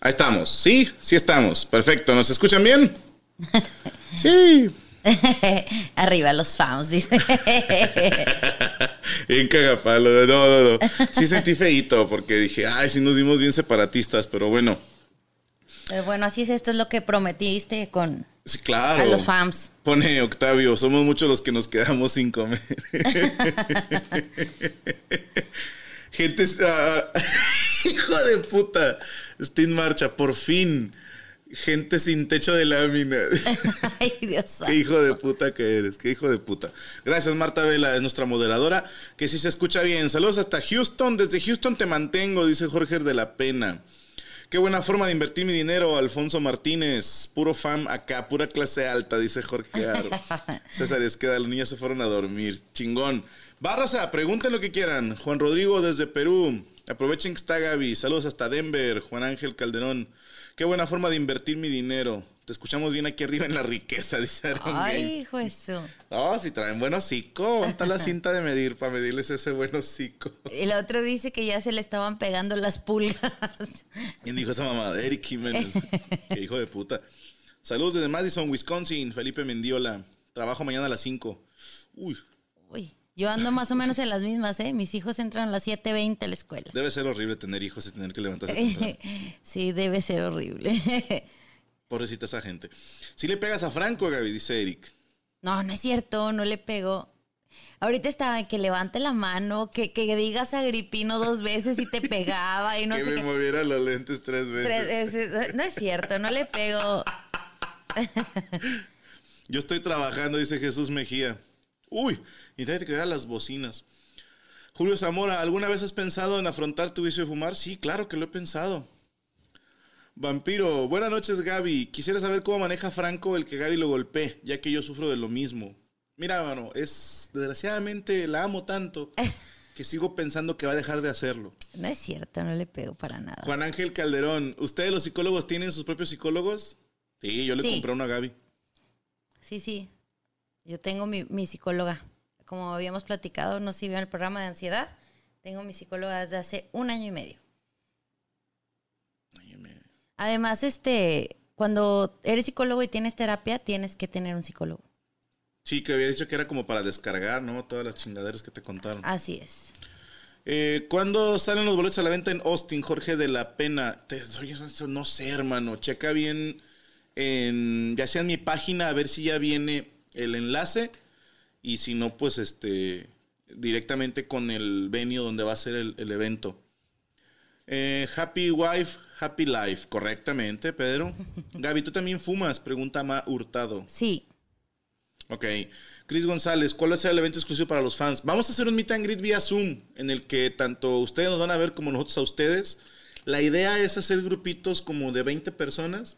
Ahí estamos. Sí, sí estamos. Perfecto. ¿Nos escuchan bien? Sí. Arriba los fans, dice. bien cagapalo. No, no, no. Sí sentí feito porque dije, ay, sí nos dimos bien separatistas, pero bueno. Pero bueno, así es, esto es lo que prometiste con sí, claro. a los fans. Pone Octavio, somos muchos los que nos quedamos sin comer. Gente, uh, hijo de puta. Está en marcha, por fin. Gente sin techo de lámina. Ay, Dios Qué hijo de puta que eres, qué hijo de puta. Gracias, Marta Vela, es nuestra moderadora, que sí se escucha bien. Saludos hasta Houston. Desde Houston te mantengo, dice Jorge de la Pena. Qué buena forma de invertir mi dinero, Alfonso Martínez. Puro fam acá, pura clase alta, dice Jorge Aro. César Esqueda, los niños se fueron a dormir. Chingón. Barraza, pregunten lo que quieran. Juan Rodrigo desde Perú. Aprovechen que está Gaby. Saludos hasta Denver. Juan Ángel Calderón. Qué buena forma de invertir mi dinero. Te escuchamos bien aquí arriba en la riqueza, dice Aaron Ay, hijo eso. No, si traen buen hocico. ¿Dónde está la cinta de medir para medirles ese buen hocico? El otro dice que ya se le estaban pegando las pulgas. ¿Quién dijo esa mamá? Eric Jiménez. Qué hijo de puta. Saludos desde Madison, Wisconsin. Felipe Mendiola. Trabajo mañana a las 5. Uy. Uy. Yo ando más o menos en las mismas, ¿eh? Mis hijos entran a las 7.20 a la escuela. Debe ser horrible tener hijos y tener que levantarse. sí, debe ser horrible. Pobrecita esa gente. Si le pegas a Franco, Gaby, dice Eric. No, no es cierto, no le pego. Ahorita estaba que levante la mano, que, que digas a Gripino dos veces y te pegaba y no que sé. me qué. moviera los lentes tres veces. Tres veces. No es cierto, no le pego. Yo estoy trabajando, dice Jesús Mejía. Uy, y te que las bocinas. Julio Zamora, ¿alguna vez has pensado en afrontar tu vicio de fumar? Sí, claro que lo he pensado. Vampiro, buenas noches Gaby. Quisiera saber cómo maneja Franco el que Gaby lo golpee, ya que yo sufro de lo mismo. Mira, mano, es desgraciadamente la amo tanto que sigo pensando que va a dejar de hacerlo. No es cierto, no le pego para nada. Juan Ángel Calderón, ¿ustedes los psicólogos tienen sus propios psicólogos? Sí, yo le Sí. compré uno a Gaby. Sí, sí. Yo tengo mi, mi psicóloga. Como habíamos platicado, no si vieron el programa de ansiedad. Tengo mi psicóloga desde hace un año y medio. Ay, me- Además, este, cuando eres psicólogo y tienes terapia, tienes que tener un psicólogo. Sí, que había dicho que era como para descargar, ¿no? Todas las chingaderas que te contaron. Así es. Eh, ¿Cuándo salen los boletos a la venta en Austin, Jorge de la Pena? Te honesto, no sé, hermano. Checa bien en, ya sea en mi página, a ver si ya viene el enlace. Y si no, pues este, directamente con el venue donde va a ser el, el evento. Eh, happy Wife, Happy Life. Correctamente, Pedro. Gaby, ¿tú también fumas? Pregunta Ma Hurtado. Sí. Ok. Chris González, ¿cuál va a ser el evento exclusivo para los fans? Vamos a hacer un meet and greet vía Zoom, en el que tanto ustedes nos van a ver como nosotros a ustedes. La idea es hacer grupitos como de 20 personas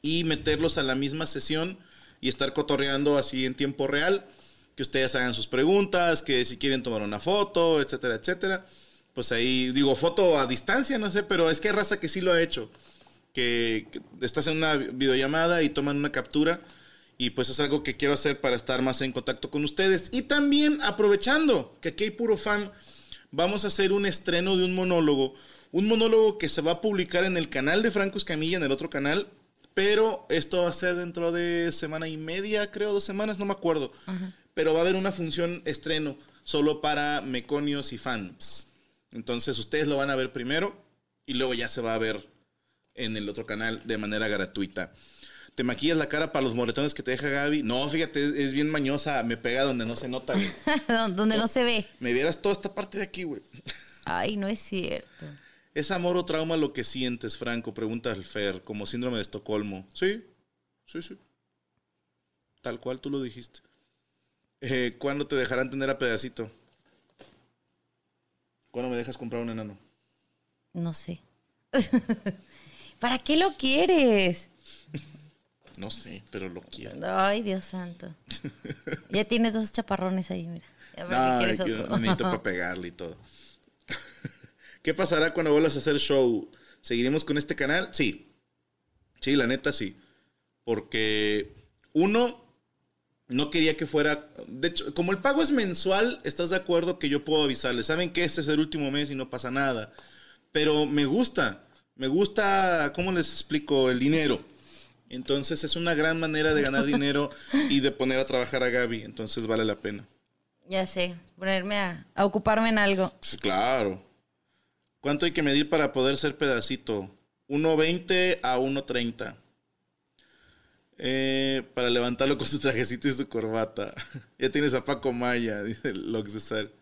y meterlos a la misma sesión y estar cotorreando así en tiempo real. Que ustedes hagan sus preguntas, que si quieren tomar una foto, etcétera, etcétera. Pues ahí, digo, foto a distancia, no sé, pero es que hay raza que sí lo ha hecho. Que, que estás en una videollamada y toman una captura. Y pues es algo que quiero hacer para estar más en contacto con ustedes. Y también aprovechando que aquí hay puro fan, vamos a hacer un estreno de un monólogo. Un monólogo que se va a publicar en el canal de Franco Escamilla, en el otro canal. Pero esto va a ser dentro de semana y media, creo, dos semanas, no me acuerdo. Pero va a haber una función estreno solo para meconios y fans. Entonces ustedes lo van a ver primero y luego ya se va a ver en el otro canal de manera gratuita. ¿Te maquillas la cara para los moretones que te deja Gaby? No, fíjate, es, es bien mañosa, me pega donde no se nota, güey. Donde no se ve. Me vieras toda esta parte de aquí, güey. Ay, no es cierto. ¿Es amor o trauma lo que sientes, Franco? Pregunta el Fer, como síndrome de Estocolmo. Sí, sí, sí. Tal cual tú lo dijiste. Eh, ¿Cuándo te dejarán tener a pedacito? ¿Cuándo me dejas comprar un enano? No sé. ¿Para qué lo quieres? No sé, pero lo quiero. Ay, Dios santo. Ya tienes dos chaparrones ahí, mira. Ya No, quieres otro. necesito para pegarle y todo. ¿Qué pasará cuando vuelvas a hacer show? ¿Seguiremos con este canal? Sí. Sí, la neta sí. Porque uno, no quería que fuera... De hecho, como el pago es mensual, ¿estás de acuerdo que yo puedo avisarles? Saben que este es el último mes y no pasa nada. Pero me gusta. Me gusta, ¿cómo les explico? El dinero. Entonces es una gran manera de ganar dinero y de poner a trabajar a Gaby. Entonces vale la pena. Ya sé, ponerme a, a ocuparme en algo. Claro. ¿Cuánto hay que medir para poder ser pedacito? 1.20 a 1.30. Eh, para levantarlo con su trajecito y su corbata. ya tienes a Paco Maya, dice Lox de Sar.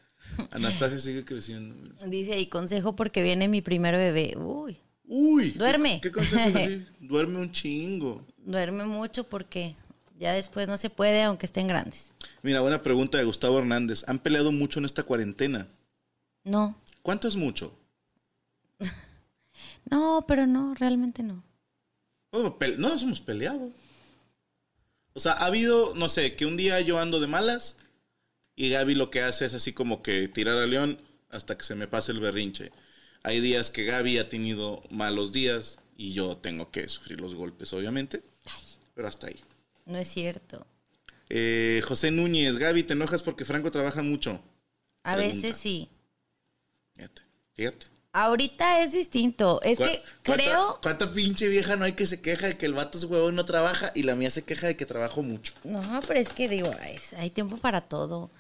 Anastasia sigue creciendo. Dice ahí, consejo porque viene mi primer bebé. Uy, Uy. ¿qué- Duerme. ¿Qué, consejo? Duerme un chingo. duerme mucho porque ya después no se puede aunque estén grandes. Mira, buena pregunta de Gustavo Hernández. ¿Han peleado mucho en esta cuarentena? No, ¿Cuánto es mucho? no, pero no, realmente no. No, nos hemos peleado. O sea, ha habido, no sé, que un día yo ando de malas y Gaby lo que hace es así como que tirar a León hasta que se me pase el berrinche. Hay días que Gaby ha tenido malos días y yo tengo que sufrir los golpes, obviamente. Pero hasta ahí. No es cierto. Eh, José Núñez, Gaby, ¿te enojas porque Franco trabaja mucho? A Pregunta. veces sí. Fíjate, fíjate. Ahorita es distinto. Es ¿Cuá- que creo... ¿Cuánta pinche vieja no hay que se queja de que el vato es huevón y no trabaja y la mía se queja de que trabajo mucho? No, pero es que digo, es- hay tiempo para todo.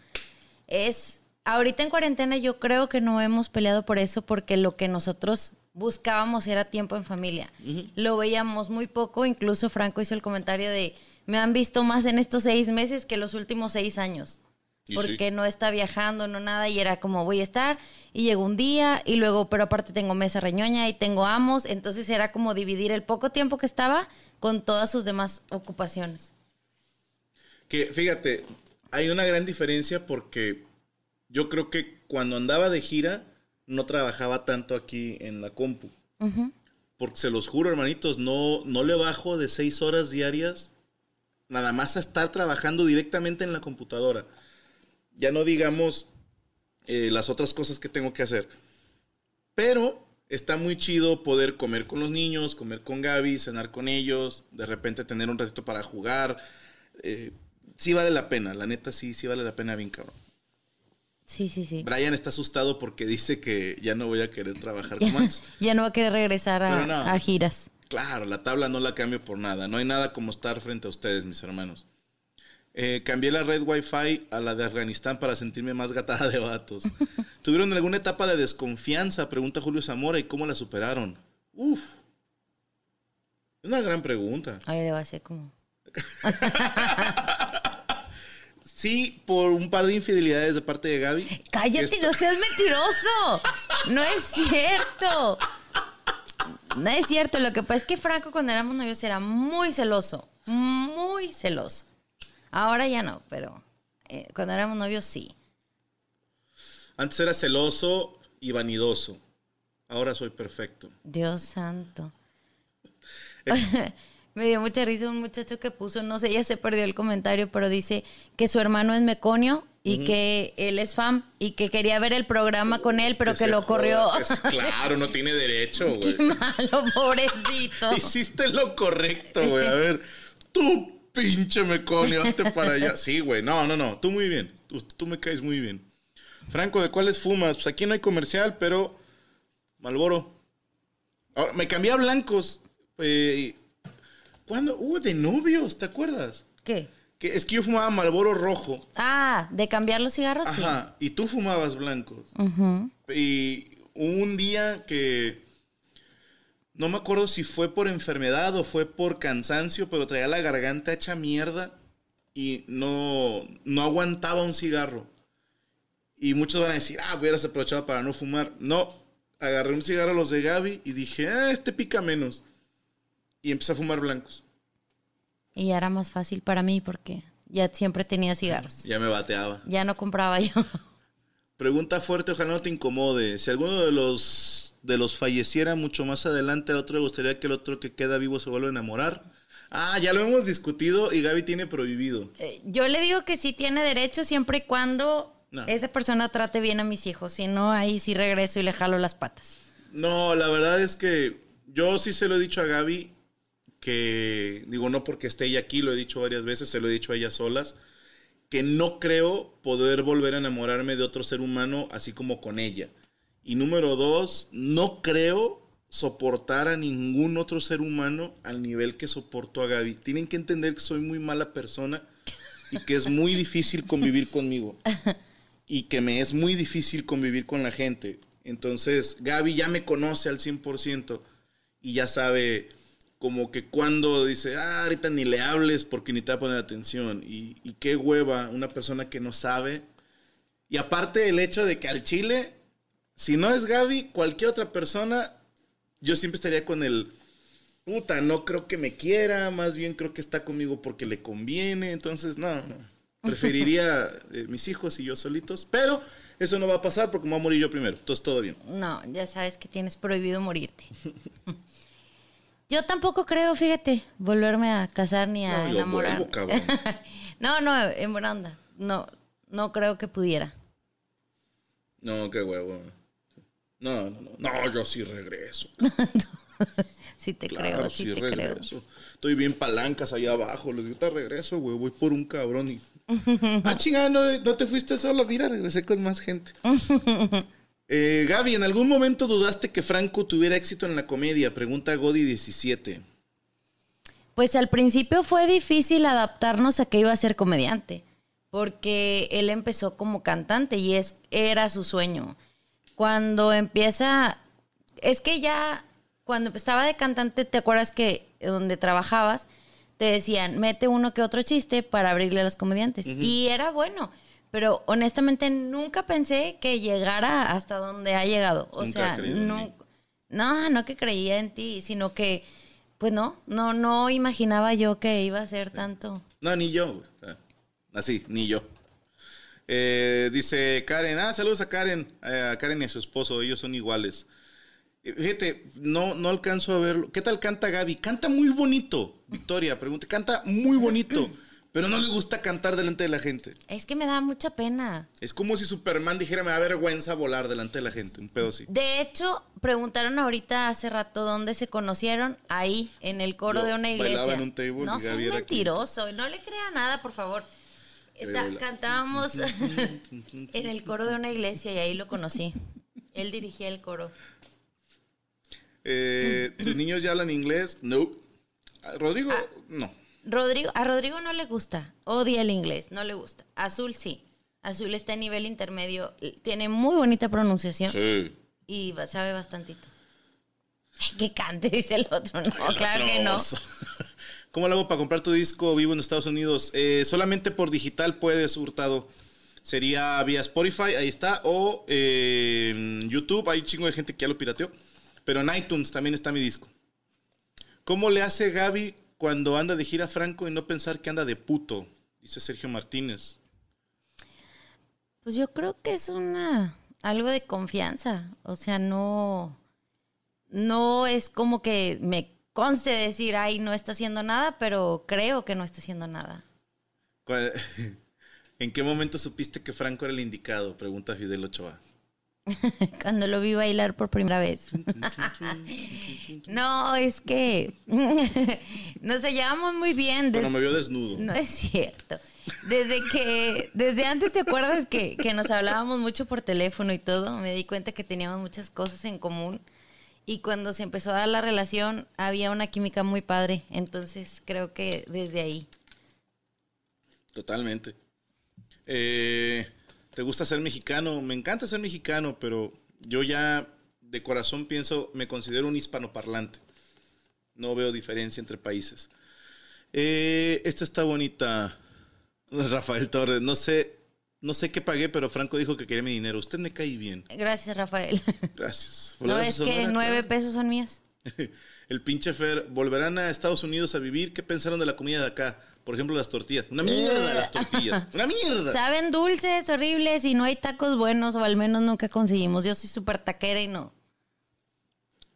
Es, ahorita en cuarentena yo creo que no hemos peleado por eso porque lo que nosotros buscábamos era tiempo en familia. Lo veíamos muy poco, incluso Franco hizo el comentario de, me han visto más en estos seis meses que los últimos seis años. Porque no está viajando, no nada, y era como voy a estar, y llegó un día, y luego, pero aparte tengo mesa reñoña y tengo amos, entonces era como dividir el poco tiempo que estaba con todas sus demás ocupaciones. Que fíjate, hay una gran diferencia porque yo creo que cuando andaba de gira no trabajaba tanto aquí en la compu. Porque se los juro, hermanitos, no, no le bajo de seis horas diarias nada más a estar trabajando directamente en la computadora. Ya no digamos eh, las otras cosas que tengo que hacer. Pero está muy chido poder comer con los niños, comer con Gaby, cenar con ellos, de repente tener un ratito para jugar. Eh, sí vale la pena, la neta sí, sí vale la pena bien cabrón. Sí, sí, sí. Brian está asustado porque dice que ya no voy a querer trabajar como antes. Ya no va a querer regresar a, no. a giras. Claro, la tabla no la cambio por nada. No hay nada como estar frente a ustedes, mis hermanos. Eh, cambié la red Wi-Fi a la de Afganistán para sentirme más gatada de vatos. ¿Tuvieron alguna etapa de desconfianza? Pregunta Julio Zamora. ¿Y cómo la superaron? Uf. Es una gran pregunta. A ver, va a ser como. Sí, por un par de infidelidades de parte de Gaby. Cállate, no seas mentiroso. No es cierto. No es cierto. Lo que pasa es que Franco cuando éramos novios era muy celoso. Muy celoso. Ahora ya no, pero eh, cuando éramos novios sí. Antes era celoso y vanidoso. Ahora soy perfecto. Dios santo. Me dio mucha risa un muchacho que puso, no sé, ya se perdió el comentario, pero dice que su hermano es meconio y que él es fan y que quería ver el programa con él, pero que, lo corrió. sí, claro, no tiene derecho, güey. Qué malo, pobrecito. Hiciste lo correcto, güey. A ver, tú, pinche meconio, hazte para allá. Sí, güey. No, no, no. Tú muy bien. Tú, tú me caes muy bien. Franco, ¿de cuáles fumas? Pues aquí no hay comercial, pero Malboro. Ahora, me cambié a blancos. Eh, ¿Cuándo? Uh, de novios, ¿te acuerdas? ¿Qué? Que es que yo fumaba Malboro rojo. Ah, de cambiar los cigarros, sí. Ajá. Y tú fumabas blancos. Ujú. Y un día que no me acuerdo si fue por enfermedad o fue por cansancio, pero traía la garganta hecha mierda y no, no aguantaba un cigarro. Y muchos van a decir, ah, hubieras aprovechado para no fumar. No, agarré un cigarro a los de Gaby y dije, ah, este pica menos. Y empecé a fumar blancos. Y ya era más fácil para mí porque ya siempre tenía cigarros. Ya me bateaba. Ya no compraba yo. Pregunta fuerte, ojalá no te incomode. Si alguno de los de los falleciera mucho más adelante, al otro le gustaría que el otro que queda vivo se vuelva a enamorar. Ah, ya lo hemos discutido y Gaby tiene prohibido. Eh, Yo le digo que sí tiene derecho siempre y cuando No. esa persona trate bien a mis hijos. Si no, ahí sí regreso y le jalo las patas. No, la verdad es que yo sí se lo he dicho a Gaby que, digo, no porque esté ella aquí, lo he dicho varias veces, se lo he dicho a ella solas, que no creo poder volver a enamorarme de otro ser humano así como con ella. Y número dos, no creo soportar a ningún otro ser humano al nivel que soporto a Gaby. Tienen que entender que soy muy mala persona y que es muy difícil convivir conmigo. Y que me es muy difícil convivir con la gente. Entonces, Gaby ya me conoce al 100% y ya sabe como que cuando dice, ah, ahorita ni le hables porque ni te va a poner atención. Y, y qué hueva una persona que no sabe. Y aparte el hecho de que al chile, si no es Gaby, cualquier otra persona, yo siempre estaría con el, puta, no creo que me quiera, más bien creo que está conmigo porque le conviene. Entonces, no, no. Preferiría eh, mis hijos y yo solitos. Pero eso no va a pasar porque me voy a morir yo primero. Entonces, todo bien. No, ya sabes que tienes prohibido morirte. Yo tampoco creo, fíjate, volverme a casar ni a No, enamorar. no, no, en buena onda. No, no creo que pudiera. No, qué huevo. No, no, no. No, yo sí regreso. Sí te Claro, creo, sí, sí te creo. regreso. Estoy bien palancas allá abajo. Les digo, te regreso, güey. Voy por un cabrón y... ah, chingada, no, no te fuiste solo. Mira, regresé con más gente. Eh, Gaby, ¿en algún momento dudaste que Franco tuviera éxito en la comedia? Pregunta Godi17. Pues al principio fue difícil adaptarnos a que iba a ser comediante, porque él empezó como cantante y es era su sueño. Cuando empieza, es que ya cuando estaba de cantante, ¿te acuerdas que donde trabajabas te decían, mete uno que otro chiste para abrirle a los comediantes? Y era bueno, pero honestamente nunca pensé que llegara hasta donde ha llegado. O Nunca sea, no, no, no que creía en ti, sino que, pues no, no, no imaginaba yo que iba a ser tanto. No, ni yo. Así, ni yo. Eh, dice Karen, ah, saludos a Karen, eh, a Karen y a su esposo, ellos son iguales. Eh, Fíjate, no, no alcanzo a verlo. ¿Qué tal canta Gaby? Canta muy bonito, Victoria, pregunta. Canta muy bonito, pero no le gusta cantar delante de la gente. Es que me da mucha pena. Es como si Superman dijera, me da vergüenza volar delante de la gente, un pedo así. De hecho, preguntaron ahorita hace rato dónde se conocieron. Ahí, en el coro Yo de una iglesia. bailaba en un table no seas mentiroso. No le crea nada, por favor. Está- cantábamos en el coro de una iglesia y ahí lo conocí. Él dirigía el coro. Eh, ¿Tus niños ya hablan inglés? No. Ah, Rodrigo, no. Rodrigo, a Rodrigo no le gusta, odia el inglés, no le gusta. Azul sí. Azul está en nivel intermedio, tiene muy bonita pronunciación Sí. y sabe bastantito. Ay, que cante, dice el otro. No, claro que no. ¿Cómo lo hago para comprar tu disco vivo en Estados Unidos? Eh, solamente por digital puedes, Hurtado. Sería vía Spotify, ahí está. O eh, YouTube, hay un chingo de gente que ya lo pirateó. Pero en iTunes también está mi disco. ¿Cómo le hace Gaby cuando anda de gira Franco y no pensar que anda de puto? Dice Sergio Martínez. Pues yo creo que es una algo de confianza. O sea, no, no es como que me conste decir, ay, no está haciendo nada, pero creo que no está haciendo nada. ¿Cuál- ¿En qué momento supiste que Franco era el indicado? Pregunta Fidel Ochoa. Cuando lo vi bailar por primera vez. no, es que nos llevamos muy bien. Bueno, des- me vio desnudo. No es cierto. Desde que, desde antes, ¿te acuerdas que, que nos hablábamos mucho por teléfono y todo? Me di cuenta que teníamos muchas cosas en común. Y cuando se empezó a dar la relación, había una química muy padre. Entonces, creo que desde ahí. Totalmente. Eh, ¿Te gusta ser mexicano? Me encanta ser mexicano, pero yo ya de corazón pienso, me considero un hispanoparlante. No veo diferencia entre países. Eh, esta está bonita. Rafael Torres, no sé, no sé qué pagué, pero Franco dijo que quería mi dinero. Usted me cae bien. Gracias, Rafael. Gracias. ¿No es que Sonora, nueve claro. pesos son míos? El pinche Fer, ¿volverán a Estados Unidos a vivir? ¿Qué pensaron de la comida de acá? Por ejemplo, las tortillas. Una mierda las tortillas. Una mierda. Saben dulces, horribles y no hay tacos buenos, o al menos nunca conseguimos. Yo soy súper taquera y no.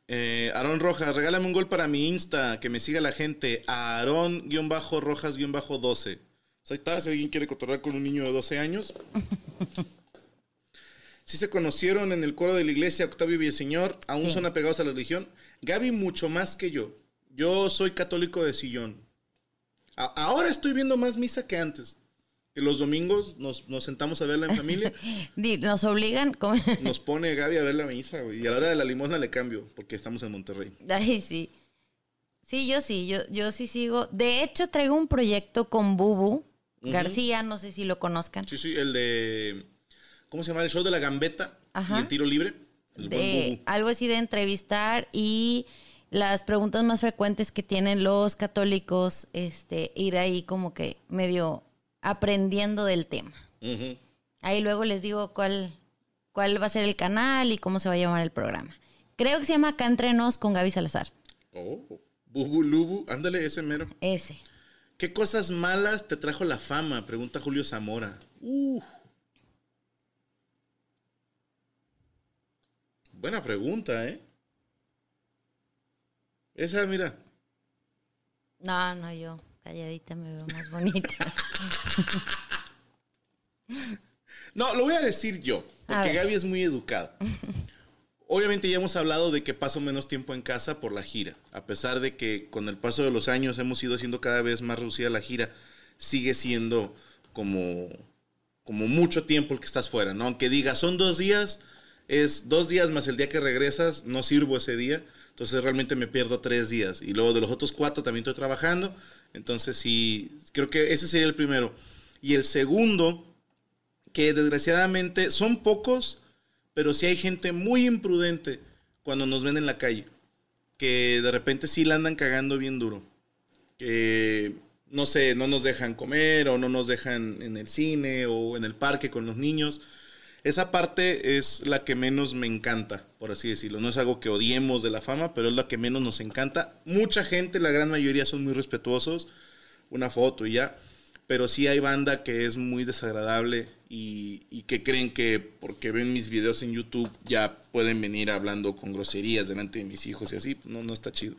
Eh, Aarón Rojas, regálame un gol para mi Insta, que me siga la gente. Aarón-Rojas-12. Ahí está, si alguien quiere cotorrear con un niño de 12 años. Sí se conocieron en el coro de la iglesia, Octavio Villaseñor. Aún Sí. son apegados a la religión. Gaby mucho más que yo. Yo soy católico de sillón. A- ahora estoy viendo más misa que antes. Que los domingos nos, nos sentamos a verla en familia. Nos obligan. Nos pone Gaby a ver la misa, güey. Y a la hora de la limosna le cambio, porque estamos en Monterrey. Ay, sí. Sí, yo sí, yo, yo sí sigo. De hecho, traigo un proyecto con Bubu García, no sé si lo conozcan. Sí, sí, el de. ¿Cómo se llama? El show de la gambeta Ajá. y el tiro libre. El de algo así de entrevistar y las preguntas más frecuentes que tienen los católicos, este, ir ahí como que medio aprendiendo del tema. Ahí luego les digo cuál, cuál va a ser el canal y cómo se va a llamar el programa. Creo que se llama Acá Entre Nos con Gaby Salazar. Oh, Bubu Lubu, ándale, ese mero. Ese. ¿Qué cosas malas te trajo la fama? Pregunta Julio Zamora. Uf. Buena pregunta, ¿eh? Esa, mira. No, no, yo calladita me veo más bonita. No, lo voy a decir yo, porque. Gaby es muy educada. Obviamente ya hemos hablado de que paso menos tiempo en casa por la gira. A pesar de que con el paso de los años hemos ido haciendo cada vez más reducida la gira, sigue siendo como, como mucho tiempo el que estás fuera, ¿no? Aunque digas, son dos días, es dos días más el día que regresas, no sirvo ese día, entonces realmente me pierdo tres días. Y luego de los otros cuatro también estoy trabajando, entonces sí, creo que ese sería el primero. Y el segundo, que desgraciadamente son pocos, pero sí hay gente muy imprudente cuando nos ven en la calle, que de repente sí la andan cagando bien duro, que no sé, no nos dejan comer o no nos dejan en el cine o en el parque con los niños. Esa parte es la que menos me encanta, por así decirlo. No es algo que odiemos de la fama, pero es la que menos nos encanta. Mucha gente, la gran mayoría son muy respetuosos, una foto y ya pero sí hay banda que es muy desagradable y, que creen que porque ven mis videos en YouTube ya pueden venir hablando con groserías delante de mis hijos y así. No, no está chido.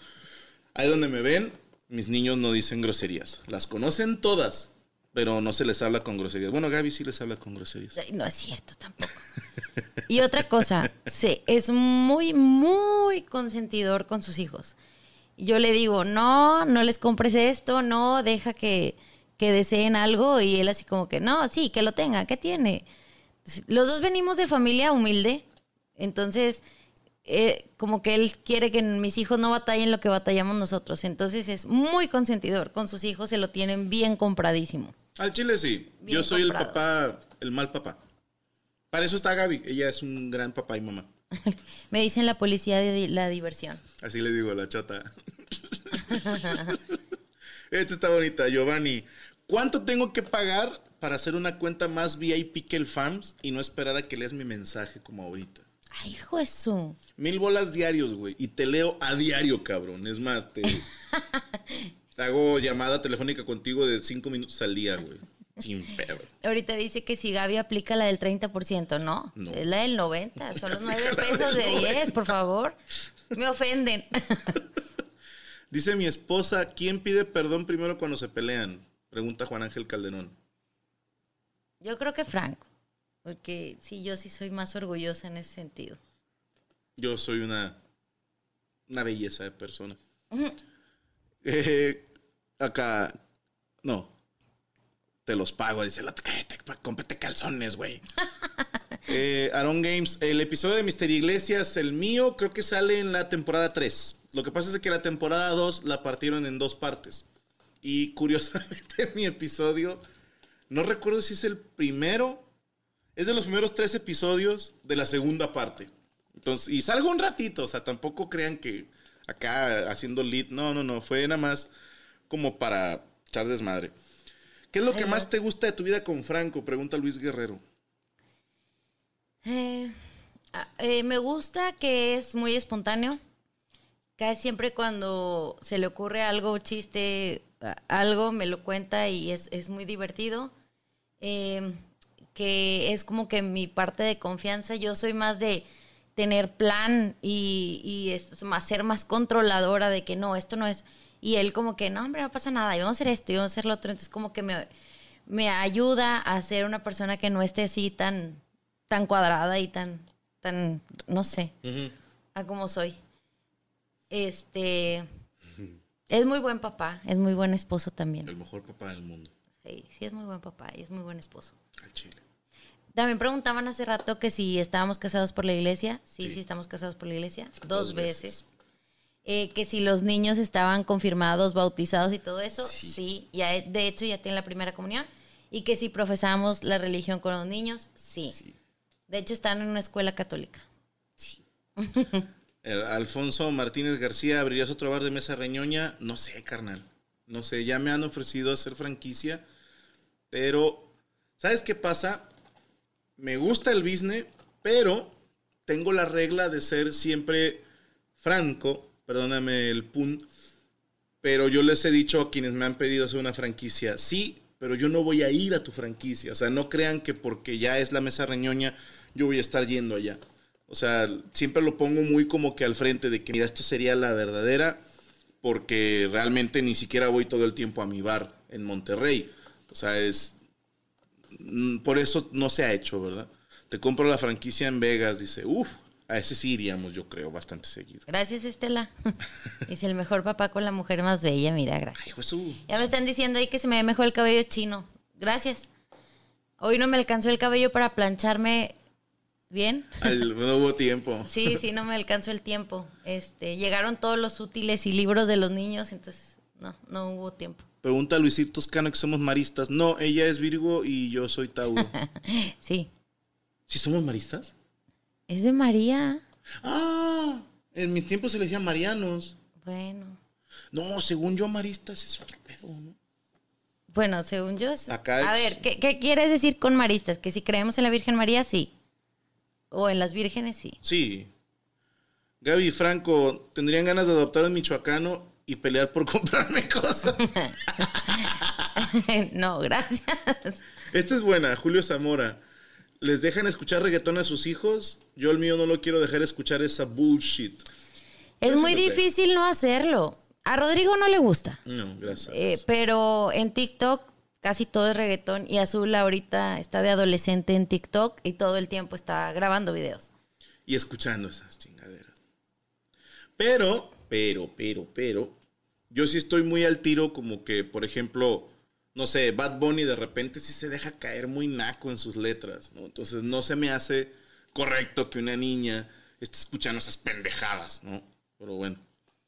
Ahí donde me ven, mis niños no dicen groserías. Las conocen todas, pero no se les habla con groserías. Bueno, Gaby sí les habla con groserías. No es cierto tampoco. Y otra cosa, sí, es muy, muy consentidor con sus hijos. Yo le digo, no, no les compres esto, no, deja que, que deseen algo. Y él así como que, no, sí, que lo tenga, ¿qué tiene? Los dos venimos de familia humilde, entonces eh, como que él quiere que mis hijos no batallen lo que batallamos nosotros. Entonces es muy consentidor con sus hijos, se lo tienen bien compradísimo. Al chile sí. Bien Yo soy comprado. el papá, el mal papá. Para eso está Gaby. Ella es un gran papá y mamá. Me dicen la policía de la diversión. Así le digo a la chata. Esta está bonita, Giovanni. ¿Cuánto tengo que pagar para hacer una cuenta más VIP que el FAMS y no esperar a que leas mi mensaje como ahorita? Ay, hijo de su. Mil bolas diarios, güey. Y te leo a diario, cabrón. Es más, te, te hago llamada telefónica contigo de cinco minutos al día, güey. Sin pedo. Ahorita dice que si Gaby aplica la del 30%, no, No. es la del 90, son los 9 pesos de 10, por favor. Me ofenden. Dice mi esposa, ¿quién pide perdón primero cuando se pelean? Pregunta Juan Ángel Calderón. Yo creo que Franco, porque sí, yo sí soy más orgullosa en ese sentido. Yo soy una, una belleza de persona. Eh, acá, no. Te los pago, dice, "La- cállate, cómprate calzones, güey. Eh, Aaron Games, el episodio de Mister Iglesias, el mío, creo que sale en la temporada 3. Lo que pasa es que la temporada 2 la partieron en dos partes. Y curiosamente mi episodio, no recuerdo si es el primero, es de los primeros tres episodios de la segunda parte. Entonces, y salgo un ratito, o sea, tampoco crean que acá haciendo lead, no, no, no, fue nada más como para echar desmadre. ¿Qué es lo que más te gusta de tu vida con Franco? Pregunta Luis Guerrero. Eh, ah, eh, me gusta que es muy espontáneo. Casi siempre cuando se le ocurre algo, chiste, algo, me lo cuenta y es, es muy divertido. Eh, que es como que mi parte de confianza. Yo soy más de tener plan y, y es más, ser más controladora de que no, esto no es. Y él como que, no, hombre, no pasa nada, y vamos a hacer esto, y vamos a hacer lo otro. Entonces como que me, me ayuda a ser una persona que no esté así tan, tan cuadrada y tan, tan, no sé, a como soy. Este, es muy buen papá, es muy buen esposo también. El mejor papá del mundo. Sí, sí es muy buen papá y es muy buen esposo. Al chile. También preguntaban hace rato que si estábamos casados por la iglesia. Sí, sí, Sí. estamos casados por la iglesia. Dos, Dos veces. veces. Eh, que si los niños estaban confirmados, bautizados y todo eso. Sí. Sí. ya, de hecho ya tienen la primera comunión. Y que si profesamos la religión con los niños. Sí. Sí. De hecho están en una escuela católica. El Alfonso Martínez García, ¿abrirías otro bar de mesa reñoña? No sé, carnal. No sé, ya me han ofrecido hacer franquicia, pero ¿sabes qué pasa? Me gusta el business, pero tengo la regla de ser siempre franco, perdóname el pun, pero yo les he dicho a quienes me han pedido hacer una franquicia, sí, pero yo no voy a ir a tu franquicia. O sea, no crean que porque ya es la mesa reñoña, yo voy a estar yendo allá. O sea, siempre lo pongo muy como que al frente de que, mira, esto sería la verdadera, porque realmente ni siquiera voy todo el tiempo a mi bar en Monterrey. O sea, es... mm, Por eso no se ha hecho, ¿verdad? Te compro la franquicia en Vegas, dice, uff, a ese sí iríamos, yo creo, bastante seguido. Gracias, Estela. Dice el mejor papá con la mujer más bella. Mira, gracias. Ay. Ya me están diciendo ahí que se me ve mejor el cabello chino. Gracias. Hoy no me alcanzó el cabello para plancharme bien. Al- no hubo tiempo. Sí, sí, no me alcanzó el tiempo. Este, llegaron todos los útiles y libros de los niños, entonces no, no hubo tiempo. Pregunta a Luisito Toscano que somos maristas. No, ella es Virgo y yo soy Tauro. Sí. ¿Sí somos maristas? Es de María. Ah, en mi tiempo se le decía marianos. Bueno. No, según yo, maristas es otro pedo, ¿no? Bueno, según yo es... Acá A ver, ¿qué, qué quieres decir con maristas? Que si creemos en la Virgen María, sí. O en las vírgenes, sí. Sí. Gaby y Franco, ¿tendrían ganas de adoptar un michoacano y pelear por comprarme cosas? no, gracias. Esta es buena, Julio Zamora. ¿Les dejan escuchar reggaetón a sus hijos? Yo el mío no lo quiero dejar escuchar esa bullshit. Es Eso muy sé. difícil no hacerlo. A Rodrigo no le gusta. No, gracias. Eh, pero en TikTok casi todo es reggaetón y Azul ahorita está de adolescente en TikTok y todo el tiempo está grabando videos. y escuchando esas chingaderas. Pero, pero, pero, pero, yo sí estoy muy al tiro como que, por ejemplo, no sé, Bad Bunny de repente sí se deja caer muy naco en sus letras, ¿no? Entonces no se me hace correcto que una niña esté escuchando esas pendejadas, ¿no? Pero bueno,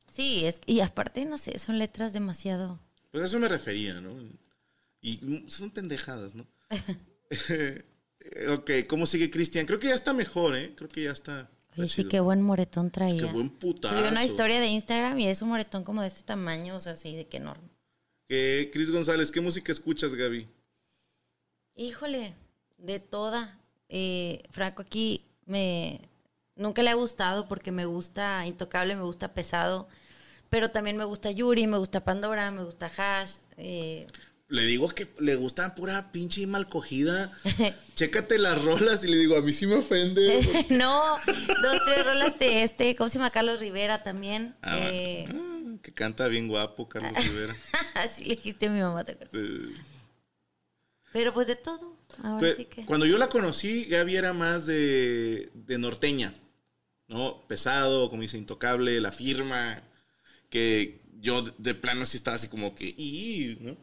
Sí, es, y aparte, no sé, son letras demasiado... pues a eso me refería, ¿no? Y son pendejadas, ¿no? ok, ¿cómo sigue Cristian? Creo que ya está mejor, ¿eh? Creo que ya está. Oye, sí, qué buen moretón traía. Qué buen putazo. Subió una historia de Instagram y es un moretón como de este tamaño, o sea, así de que enorme. Que Cris González, ¿qué música escuchas, Gaby? Híjole, de toda. Eh, Franco aquí me nunca le ha gustado porque me gusta Intocable, me gusta Pesado, pero también me gusta Yuri, me gusta Pandora, me gusta Hash. eh, Le digo que le gusta pura pinche y mal cogida. Chécate las rolas y le digo, a mí sí me ofende. no, dos, tres rolas de este, ¿cómo se llama? Carlos Rivera también. Ah, Eh, ah, que canta bien guapo, Carlos Rivera. así le dijiste a mi mamá, ¿te acuerdas? Pero pues de todo. Ahora sí que. Cuando yo la conocí, Gaby era más de, de norteña, ¿no? Pesado, como dice, intocable, la firma, que yo de, plano sí estaba así como que, ¿no?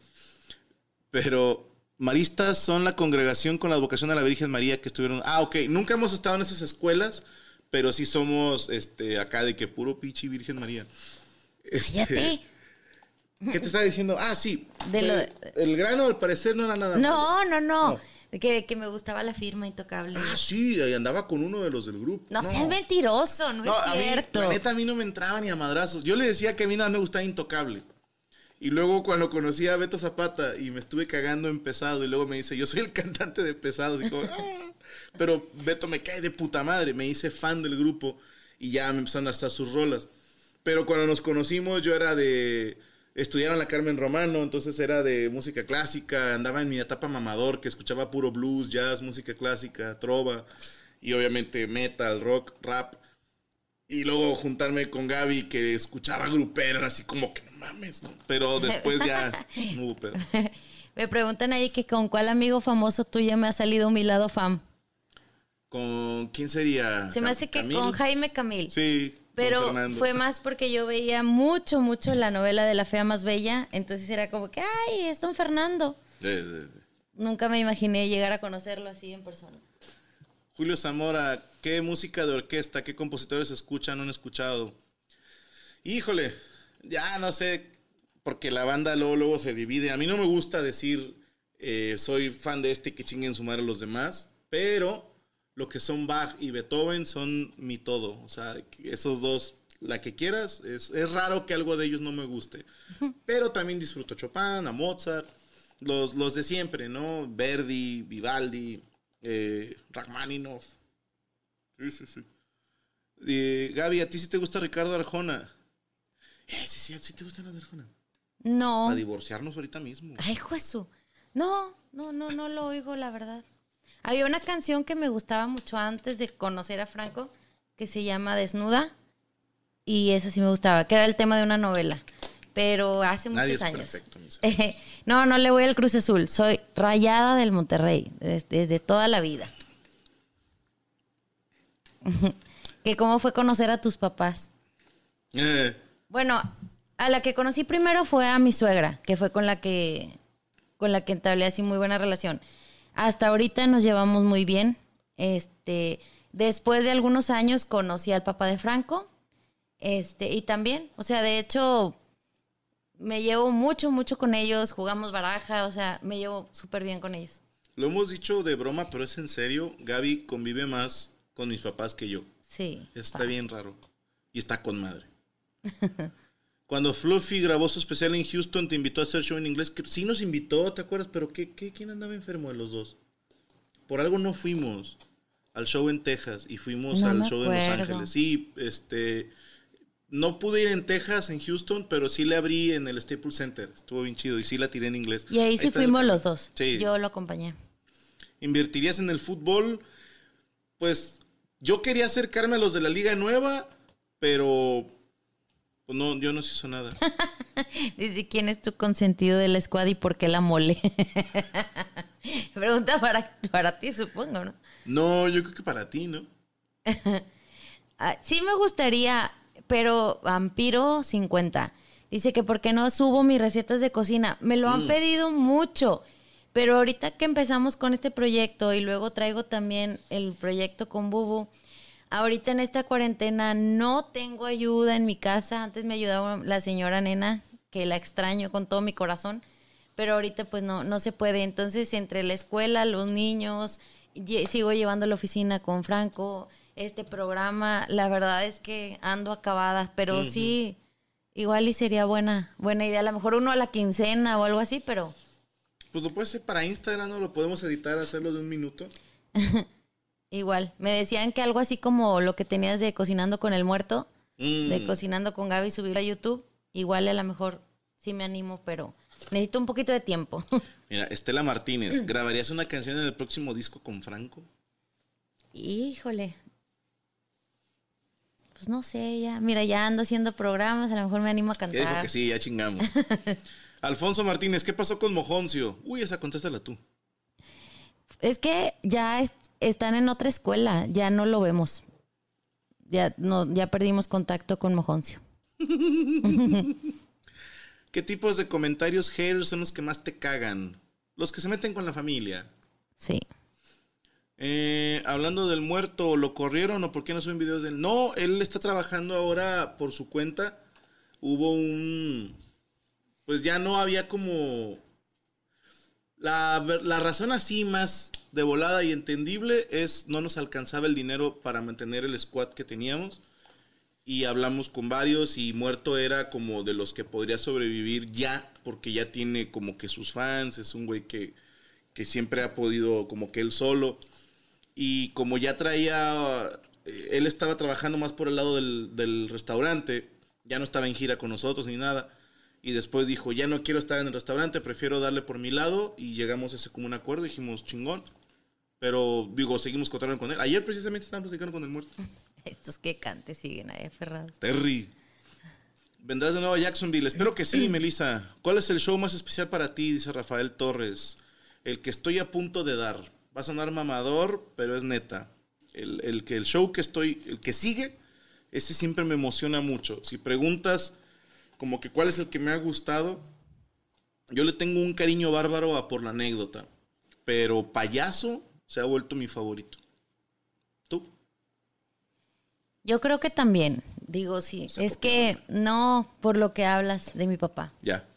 Pero maristas son la congregación con la advocación a la Virgen María que estuvieron. Ah, ok, nunca hemos estado en esas escuelas, pero sí somos este, acá de que puro pichi Virgen María. Este, Cállate. ¿Qué te estaba diciendo? Ah, sí. De lo- el grano, al parecer, no era nada. malo. No, no, no. No. Que, que me gustaba la firma Intocable. Ah, sí, ahí andaba con uno de los del grupo. no, seas mentiroso, no, No, a es mí, cierto. la neta, a mí no me entraba ni a madrazos. Yo le decía que a mí nada me gustaba Intocable. Y luego cuando conocí a Beto Zapata y me estuve cagando en Pesado y luego me dice, yo soy el cantante de Pesado. Así como, "Ah". Pero Beto me cae de puta madre. Me hice fan del grupo y ya me empezaron a estar sus rolas. Pero cuando nos conocimos yo era de... Estudiaba en la Carmen Romano, entonces era de música clásica, andaba en mi etapa mamador, que escuchaba puro blues, jazz, música clásica, trova, y obviamente metal, rock, rap. Y luego juntarme con Gaby, que escuchaba grupero, era así como que no mames, ¿no? Pero después ya no hubo pedo. Me preguntan ahí que con cuál amigo famoso tuyo me ha salido mi lado fam. ¿Con quién sería? Se me hace que Camil? con Jaime Camil. Sí. Pero fue más porque yo veía mucho, mucho la novela de La Fea Más Bella. Entonces era como que, ay, es don Fernando. Nunca me imaginé llegar a conocerlo así en persona. Julio Zamora, ¿qué música de orquesta, qué compositores escuchan o han escuchado? Híjole, ya no sé, porque la banda luego, luego se divide. A mí no me gusta decir eh, soy fan de este que chinguen su madre los demás, pero lo que son Bach y Beethoven son mi todo. O sea, esos dos, la que quieras, es, es raro que algo de ellos no me guste. Pero también disfruto Chopin, a Mozart, los, los de siempre, ¿no? Verdi, Vivaldi, eh, Rachmaninoff. Sí, sí, sí. Eh, Gaby, ¿a ti sí te gusta Ricardo Arjona? Eh, sí, sí, sí te gusta la de Arjona. No. Para divorciarnos ahorita mismo. Ay, Jesús. No, no, no, no lo oigo, la verdad. Había una canción que me gustaba mucho antes de conocer a Franco, que se llama Desnuda. Y esa sí me gustaba, que era el tema de una novela. Pero hace Nadie muchos es años. perfecto, no, no le voy al Cruz Azul. Soy rayada del Monterrey, desde, desde toda la vida. que cómo fue conocer a tus papás. Eh, Bueno, a la que conocí primero fue a mi suegra, que fue con la que con la que entablé así muy buena relación. Hasta ahorita nos llevamos muy bien. Este, después de algunos años conocí al papá de Franco. Este, y también, o sea, de hecho me llevo mucho mucho con ellos, jugamos baraja, o sea, me llevo súper bien con ellos. lo hemos dicho de broma, pero es en serio. Gaby convive más con mis papás que yo. Sí. Está bien raro. Y está con madre. Cuando Fluffy grabó su especial en Houston, te invitó a hacer show en inglés. Que sí nos invitó, ¿te acuerdas? Pero ¿qué, qué, quién andaba enfermo de los dos? Por algo no fuimos al show en Texas y fuimos No al show en Los. Ángeles. Sí, este... No pude ir en Texas, en Houston, pero sí le abrí en el Staples Center. Estuvo bien chido y sí la tiré en inglés. Y ahí sí fuimos los dos. Sí. Yo lo acompañé. ¿Invertirías en el fútbol? Pues yo quería acercarme a los de la liga nueva, pero pues no, yo no se hizo nada. Dice, ¿quién es tu consentido de la escuadra y por qué la mole? Pregunta para, para ti, supongo, ¿no? No, yo creo que para ti, ¿no? Ah, sí me gustaría, pero Vampiro 50. Dice que por qué no subo mis recetas de cocina. Me lo han pedido mucho. Pero ahorita que empezamos con este proyecto y luego traigo también el proyecto con Bubu, ahorita en esta cuarentena no tengo ayuda en mi casa. Antes me ayudaba la señora nena, que la extraño con todo mi corazón, pero ahorita pues no, no se puede. Entonces entre la escuela, los niños, sigo llevando la oficina con Franco, este programa, la verdad es que ando acabada, pero sí, igual y sería buena, buena idea. A lo mejor uno a la quincena o algo así, pero Pues lo puedes hacer para Instagram, ¿no? Lo podemos editar, hacerlo de un minuto. igual. Me decían que algo así como lo que tenías de cocinando con el muerto, Mm. de cocinando con Gaby, subirlo a YouTube. Igual a lo mejor sí me animo, pero necesito un poquito de tiempo. Mira, Estela Martínez, ¿grabarías una canción en el próximo disco con Franco? Híjole. Pues no sé, ya. Mira, ya ando haciendo programas, a lo mejor me animo a Ya dijo cantar. que sí, ya chingamos. Alfonso Martínez, ¿qué pasó con Mojoncio? Uy, esa contéstala tú. Es que ya es- están en otra escuela, ya no lo vemos. Ya no, ya perdimos contacto con Mojoncio. ¿Qué tipos de comentarios haters son los que más te cagan? Los que se meten con la familia. Sí. Eh, hablando del muerto, ¿lo corrieron o por qué no suben videos de él? No, él está trabajando ahora por su cuenta. Hubo un... Pues ya no había como... La, la razón así más de volada y entendible es no nos alcanzaba el dinero para mantener el squad que teníamos. Y hablamos con varios y muerto era como de los que podría sobrevivir ya, porque ya tiene como que sus fans, es un güey que, que siempre ha podido como que él solo. Y como ya traía, eh, él estaba trabajando más por el lado del, del restaurante, ya no estaba en gira con nosotros ni nada. Y después dijo, ya no quiero estar en el restaurante, prefiero darle por mi lado. Y llegamos a ese común acuerdo, dijimos, chingón. Pero digo, seguimos contando con él. Ayer precisamente estábamos platicando con el muerto. Estos que cantes siguen ahí aferrados. Terry. ¿Vendrás de nuevo a Jacksonville? Espero que sí, Melissa. ¿Cuál es el show más especial para ti? Dice Rafael Torres. El que estoy a punto de dar. Va a sonar mamador, pero es neta. El, el que el show que estoy, el que sigue, ese siempre me emociona mucho. Si preguntas como que cuál es el que me ha gustado, yo le tengo un cariño bárbaro a por la anécdota. Pero payaso se ha vuelto mi favorito. ¿Tú? Yo creo que también, digo, sí. Es que no por lo que hablas de mi papá. Ya.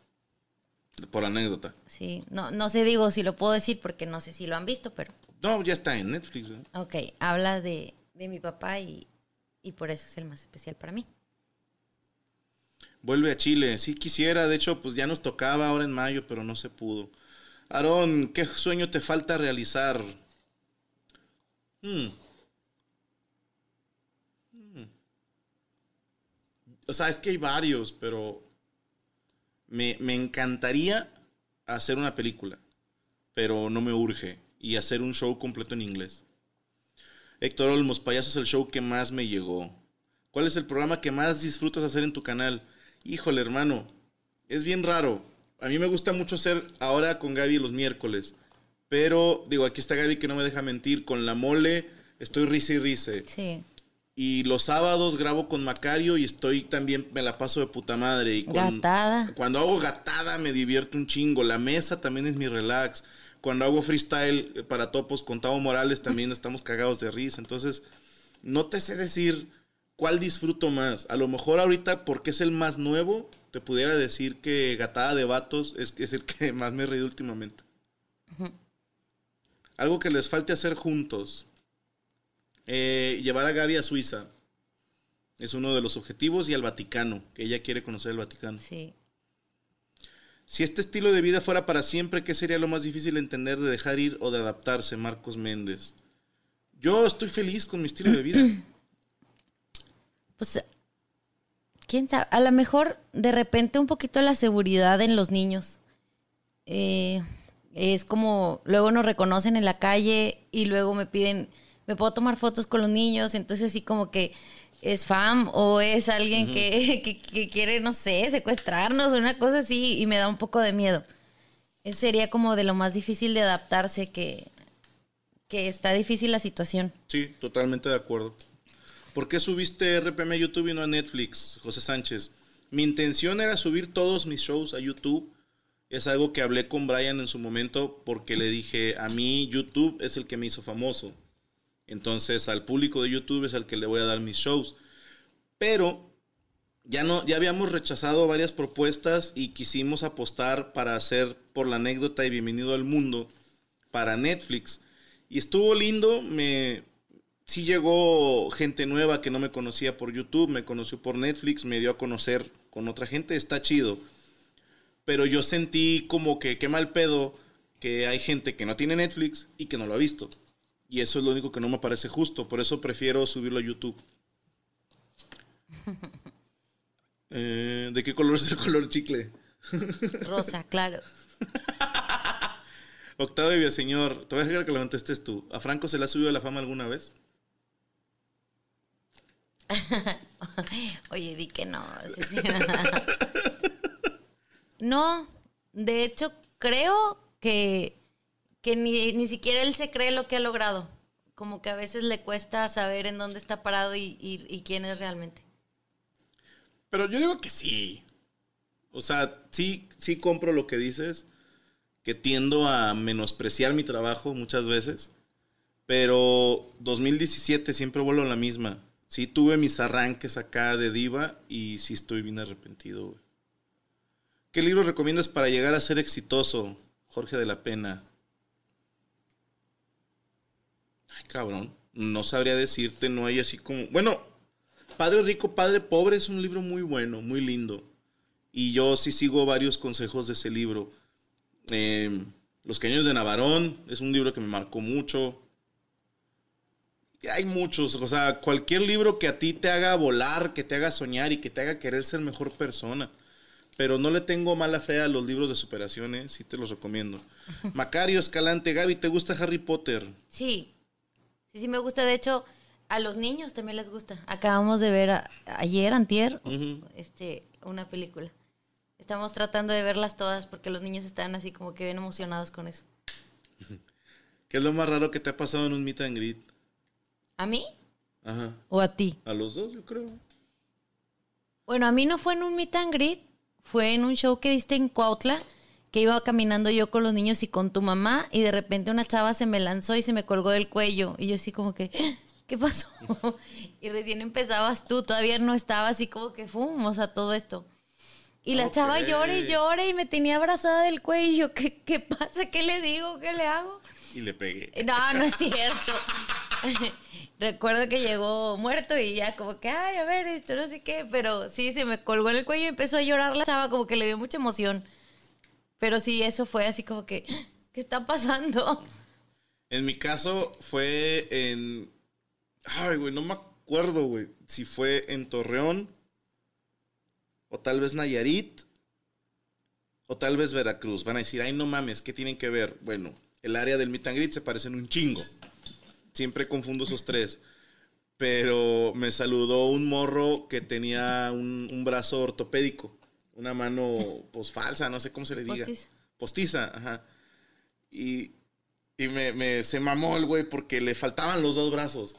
Por anécdota. Sí, no, no sé, digo, si lo puedo decir porque no sé si lo han visto, pero No, ya está en Netflix. ¿eh? ok, habla de, de mi papá y, y por eso es el más especial para mí. Vuelve a Chile. Sí quisiera, de hecho, pues ya nos tocaba ahora en mayo, pero no se pudo. Aarón, ¿qué sueño te falta realizar? Hmm. Hmm. O sea, es que hay varios, pero me, me encantaría hacer una película, pero no me urge. Y hacer un show completo en inglés. Héctor Olmos, Payaso es el show que más me llegó. ¿Cuál es el programa que más disfrutas hacer en tu canal? Híjole, hermano, es bien raro. A mí me gusta mucho hacer ahora con Gaby los miércoles. Pero, digo, aquí está Gaby que no me deja mentir. Con la mole estoy risa y rice. Sí. Y los sábados grabo con Macario y estoy también, me la paso de puta madre. Y con- Gatada. Cuando hago gatada me divierto un chingo. La mesa también es mi relax. Cuando hago freestyle para topos con Tavo Morales también estamos cagados de risa. Entonces, no te sé decir cuál disfruto más. A lo mejor ahorita, porque es el más nuevo, te pudiera decir que Gatada de Vatos es, es el que más me he reído últimamente. Algo que les falte hacer juntos. Eh, llevar a Gaby a Suiza. Es uno de los objetivos y al Vaticano, que ella quiere conocer el Vaticano. Sí. Si este estilo de vida fuera para siempre, ¿qué sería lo más difícil de entender, de dejar ir o de adaptarse? Marcos Méndez. Yo estoy feliz con mi estilo de vida. Pues, quién sabe, a lo mejor de repente un poquito la seguridad en los niños. Eh, es como, luego nos reconocen en la calle y luego me piden, me puedo tomar fotos con los niños, entonces así como que es fam o es alguien que, que- que quiere, no sé, secuestrarnos o una cosa así y me da un poco de miedo. Eso sería como de lo más difícil de adaptarse, que, que está difícil la situación. Sí, totalmente de acuerdo. ¿Por qué subiste RPM a YouTube y no a Netflix, José Sánchez? Mi intención era subir todos mis shows a YouTube. Es algo que hablé con Brian en su momento porque le dije, a mí YouTube es el que me hizo famoso. Entonces al público de YouTube es al que le voy a dar mis shows. Pero ya no, ya habíamos rechazado varias propuestas y quisimos apostar para hacer por la anécdota y bienvenido al mundo para Netflix. Y estuvo lindo, me sí llegó gente nueva que no me conocía por YouTube, me conoció por Netflix, me dio a conocer con otra gente, está chido. Pero yo sentí como que qué mal pedo que hay gente que no tiene Netflix y que no lo ha visto. Y eso es lo único que no me parece justo, por eso prefiero subirlo a YouTube. Eh, ¿De qué color es el color chicle? Rosa, claro. Octavio señor, te voy a dejar que lo contestes tú. ¿A Franco se le ha subido la fama alguna vez? Oye, di que no. sí, sí. no, de hecho, creo que, que ni, ni siquiera él se cree lo que ha logrado. Como que a veces le cuesta saber en dónde está parado y, y- quién es realmente. Pero yo digo que sí. O sea, sí, sí compro lo que dices, que tiendo a menospreciar mi trabajo muchas veces. Pero 2017 siempre vuelvo a la misma. Sí tuve mis arranques acá de diva y sí estoy bien arrepentido. ¿Qué libro recomiendas para llegar a ser exitoso, Jorge de la Pena? Ay, cabrón. No sabría decirte, no hay así como... Bueno, Padre Rico, Padre Pobre es un libro muy bueno, muy lindo. Y yo sí sigo varios consejos de ese libro. Eh, Los Cañones de Navarón es un libro que me marcó mucho. Y Hay muchos, o sea, cualquier libro que a ti te haga volar, que te haga soñar y que te haga querer ser mejor persona. Pero no le tengo mala fe a los libros de superaciones, sí te los recomiendo. Macario Escalante, Gaby, ¿te gusta Harry Potter? Sí, sí, sí me gusta. De hecho, a los niños también les gusta. Acabamos de ver a- ayer, antier, este, una película. Estamos tratando de verlas todas porque los niños están así como que bien emocionados con eso. ¿Qué es lo más raro que te ha pasado en un meet and greet? ¿A mí Ajá. o a ti? A los dos, yo creo. Bueno, a mí no fue en un meet and greet, fue en un show que diste en Cuautla, que iba caminando yo con los niños y con tu mamá, y de repente una chava se me lanzó y se me colgó del cuello. Y yo así como que, ¿qué pasó? y recién empezabas tú, todavía no estaba así como que fuimos a todo esto. Y la chava llora y llora y me tenía abrazada del cuello. ¿qué, ¿qué pasa? ¿Qué le digo? ¿Qué le hago? Y le pegué. No, no es cierto. Recuerdo que llegó muerto y ya como que, ay, a ver, esto no sé qué, pero sí, se me colgó en el cuello y empezó a llorar la chava, como que le dio mucha emoción. Pero sí, eso fue así como que, ¿qué está pasando? En mi caso fue en. Ay, güey, no me acuerdo, güey. Si fue en Torreón. O tal vez Nayarit. O tal vez Veracruz. Van a decir, ay, no mames, ¿qué tienen que ver? Bueno, el área del meet and greet se parecen un chingo. Siempre confundo esos tres. Pero me saludó un morro que tenía un, un brazo ortopédico. Una mano, pues falsa, no sé cómo se le diga. Postiza. Postiza, ajá. Y, y me, me- se mamó el güey porque le faltaban los dos brazos.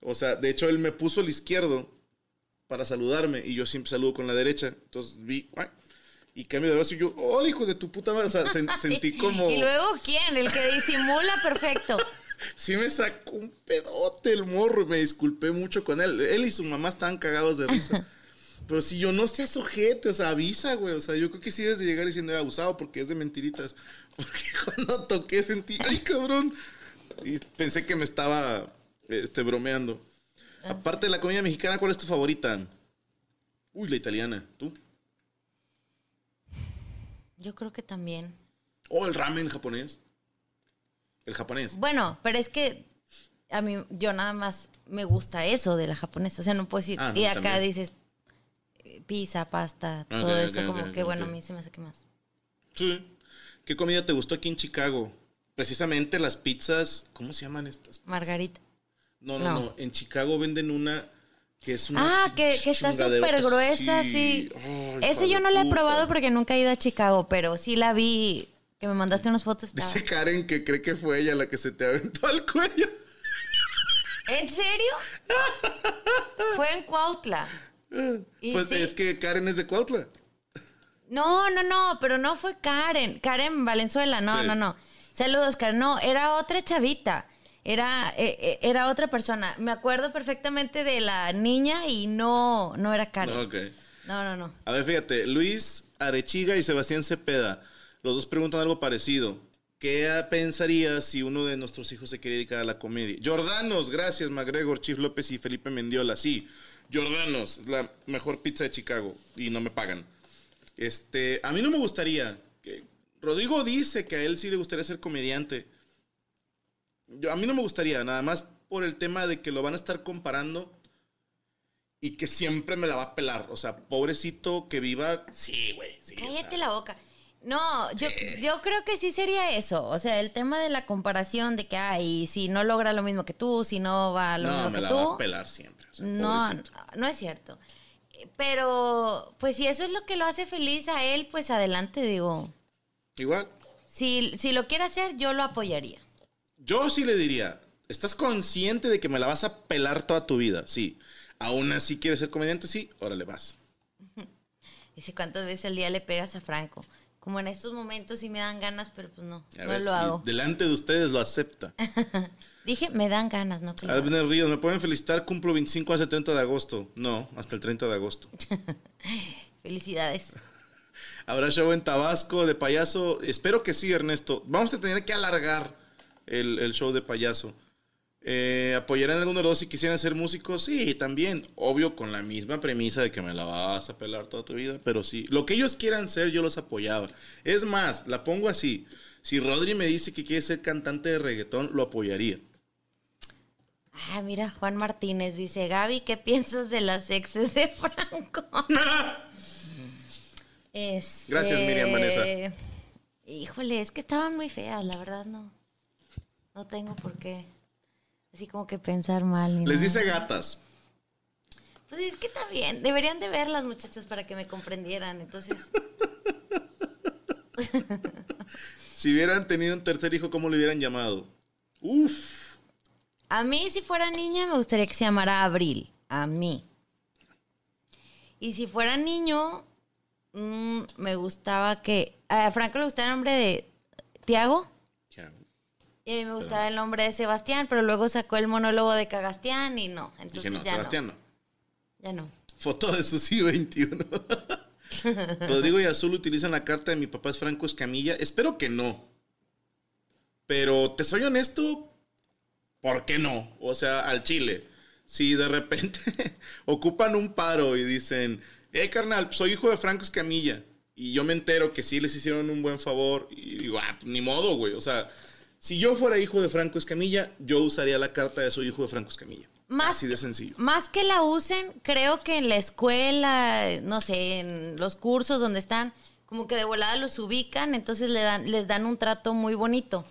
O sea, de hecho, él me puso el izquierdo para saludarme y yo siempre saludo con la derecha. Entonces vi, ¡ay! y cambio de brazo y yo, ¡oh, hijo de tu puta madre! O sea, sen- sentí como. ¿Y luego quién? El que disimula perfecto. Sí me sacó un pedote el morro. Me disculpé mucho con él. Él y su mamá estaban cagados de risa. Pero si yo no seas ojete, o sea, avisa, güey. O sea, yo creo que sí debes de llegar diciendo "He abusado porque es de mentiritas. Porque cuando toqué sentí, ¡ay, cabrón! Y pensé que me estaba este, bromeando. Aparte de la comida mexicana, ¿cuál es tu favorita? Uy, la italiana. ¿Tú? Yo creo que también. Oh, el ramen japonés. El japonés. Bueno, pero es que a mí, yo nada más me gusta eso de la japonesa. O sea, no puedo decir. Ah, no, y acá también. dices pizza, pasta, Ok, todo eso. como que, bueno, a mí se me hace que más. Sí. ¿Qué comida te gustó aquí en Chicago? Precisamente las pizzas. ¿Cómo se llaman estas? Margarita. No, no, no. No. En Chicago venden una que es una. Ah, que, que está súper gruesa, sí. Ay, Ese yo no la he probado porque nunca he ido a Chicago, pero sí la vi, que me mandaste unas fotos. estaba- Dice Karen que cree que fue ella la que se te aventó al cuello. ¿En serio? Fue en Cuautla. Pues sí. es que Karen es de Cuautla. No, no, no, pero no fue Karen. Karen Valenzuela, no, Sí. no, no. Saludos, Karen. No, era otra chavita. Era, eh, eh, era otra persona. Me acuerdo perfectamente de la niña y no, no era Karen. Ok. No, no, no. A ver, fíjate, Luis Arechiga y Sebastián Cepeda. Los dos preguntan algo parecido. ¿Qué pensarías si uno de nuestros hijos se quiere dedicar a la comedia? Jordanos, gracias, McGregor, Chief López y Felipe Mendiola. Sí, Jordanos, la mejor pizza de Chicago y no me pagan. Este, a mí no me gustaría. Que, Rodrigo dice que a él sí le gustaría ser comediante. Yo, a mí no me gustaría, nada más por el tema de que lo van a estar comparando y que siempre me la va a pelar. O sea, pobrecito que viva. Sí, güey. Sí, o sea. Cállate la boca. No, yo, yo creo que sí sería eso. O sea, el tema de la comparación de que, ay, si no logra lo mismo que tú, si no va a lo No, mismo me que la tú. va a pelar siempre. o sea, No, no es cierto. Pero, pues si eso es lo que lo hace feliz a él, pues adelante, digo. Igual, Si, si lo quiere hacer, yo lo apoyaría. yo sí le diría: ¿estás consciente de que me la vas a pelar toda tu vida? Sí. Aún así quieres ser comediante, sí, órale, vas. Dice, ¿cuántas veces al día le pegas a Franco? Como en estos momentos sí me dan ganas, pero pues no, A no lo hago. Delante de ustedes lo acepta. Dije, me dan ganas, no. Abner Ríos, ¿me pueden felicitar? Cumplo 25 hace 30 de agosto. No, hasta el 30 de agosto. Felicidades. ¿Habrá show en Tabasco de payaso? Espero que sí, Ernesto. Vamos a tener que alargar el, el show de payaso. Eh, ¿Apoyarán alguno de los dos si quisieran ser músicos? Sí, también. Obvio, con la misma premisa de que me la vas a pelar toda tu vida, pero sí. Lo que ellos quieran ser, yo los apoyaba. Es más, la pongo así. Si Rodri me dice que quiere ser cantante de reggaetón, lo apoyaría. Ah, mira, Juan Martínez dice, Gaby, ¿qué piensas de las exes de Franco? Este, Gracias, Miriam Vanessa. Híjole, es que estaban muy feas, la verdad no. No tengo por qué. Así como que pensar mal. Les nada. dice gatas. Pues es que también, deberían de ver las muchachas para que me comprendieran. Entonces, Si hubieran tenido un tercer hijo, ¿cómo lo hubieran llamado? Uf. a mí si fuera niña me gustaría que se llamara Abril. A mí. Y si fuera niño, mm, me gustaba que... A Franco le gustaba el nombre de Tiago. Y a mí me gustaba el nombre de Sebastián, pero luego sacó el monólogo de Cagastián y no. Entonces Dije, no, ya Sebastián no. no. Ya no. Foto de Susi 21. Rodrigo y Azul utilizan la carta de mi papá es Franco Escamilla. Espero que no. Pero te soy honesto, ¿por qué no? O sea, al chile. Si de repente ocupan un paro y dicen, eh, carnal, soy hijo de Franco Escamilla. Y yo me entero que sí les hicieron un buen favor. Y digo, ah, ni modo, güey. O sea, si yo fuera hijo de Franco Escamilla, yo usaría la carta de soy hijo de Franco Escamilla. Más- Así de sencillo. Más que la usen, creo que en la escuela, no sé, en los cursos donde están, como que de volada los ubican, entonces le dan, les dan un trato muy bonito.